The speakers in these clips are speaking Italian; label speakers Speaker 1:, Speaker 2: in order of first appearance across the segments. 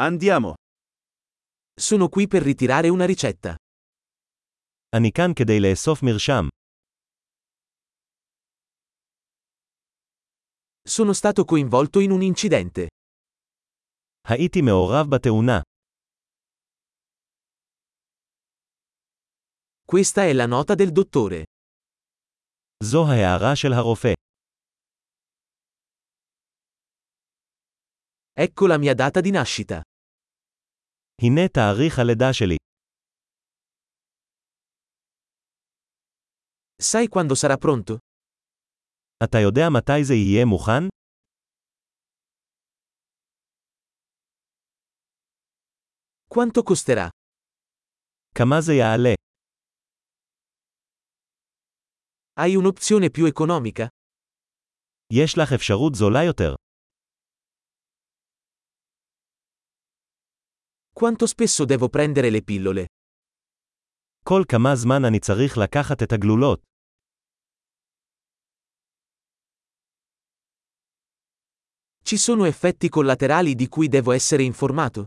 Speaker 1: Andiamo.
Speaker 2: Sono qui per ritirare una ricetta.
Speaker 3: אני כאן כדי לאסוף מרשם.
Speaker 2: Sono stato coinvolto in un incidente.
Speaker 3: הייתי מעורב בתאונה.
Speaker 2: Questa è la nota del dottore.
Speaker 3: זו ההערה של הרופא.
Speaker 2: Ecco la mia data di nascita.
Speaker 3: הנה תאריך הלידה שלי.
Speaker 2: Sai quando sarà pronto?
Speaker 3: אתה יודע מתי זה יהיה מוכן?
Speaker 2: Quanto costerà?
Speaker 3: כמה זה יעלה?
Speaker 2: Hai un'opzione più economica?
Speaker 3: יש לך אפשרות זולה יותר.
Speaker 2: Quanto spesso devo prendere le pillole?
Speaker 3: כל כמה זמן אני צריך לקחת את הגלולות.
Speaker 2: Ci sono effetti collaterali di cui devo essere informato?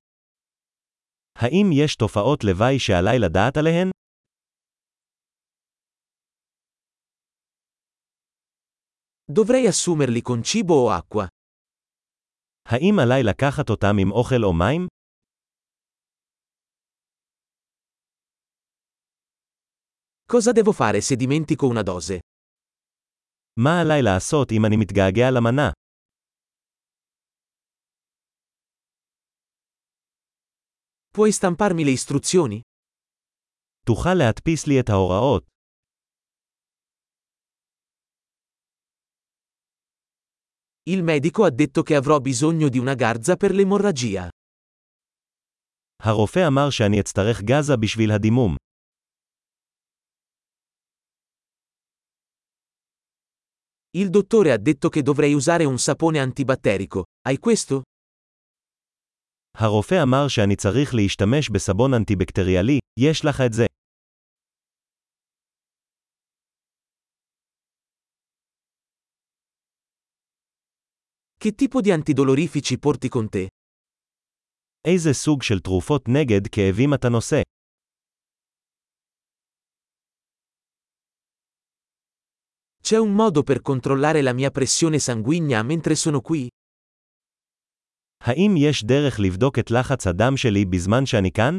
Speaker 3: האם יש תופעות לוואי שעליי לדעת עליהן?
Speaker 2: Dovrei assumerli con cibo o acqua?
Speaker 3: האם עליי לקחת אותם עם אוכל או מים?
Speaker 2: Cosa devo fare se dimentico una dose?
Speaker 3: מה עליי לעשות אם אני מתגעגע למנה?
Speaker 2: Puoi stamparmi le istruzioni?
Speaker 3: תוכל להדפיס לי את ההוראות.
Speaker 2: Il medico ha detto che avrò bisogno di una garza per l'emorragia.
Speaker 3: הרופא אמר שאני אצטרך גזה בשביל הדימום.
Speaker 2: Il dottore ha detto che dovrei usare un sapone antibatterico. Hai questo?
Speaker 3: הרופא אמר שאני צריך להשתמש בסבון אנטיבקטריאלי, יש לך את זה.
Speaker 2: Che tipo di antidolorifici porti con te?
Speaker 3: איזה סוג של תרופות נגד כאבים אתה נושא?
Speaker 2: C'è un modo per controllare la mia pressione sanguigna mentre sono qui?
Speaker 3: האם יש דרך לבדוק את לחץ הדם שלי בזמן שאני כאן?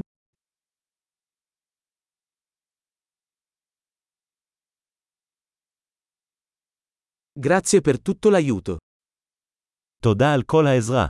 Speaker 2: Grazie per tutto l'aiuto.
Speaker 3: תודה על כל העזרה.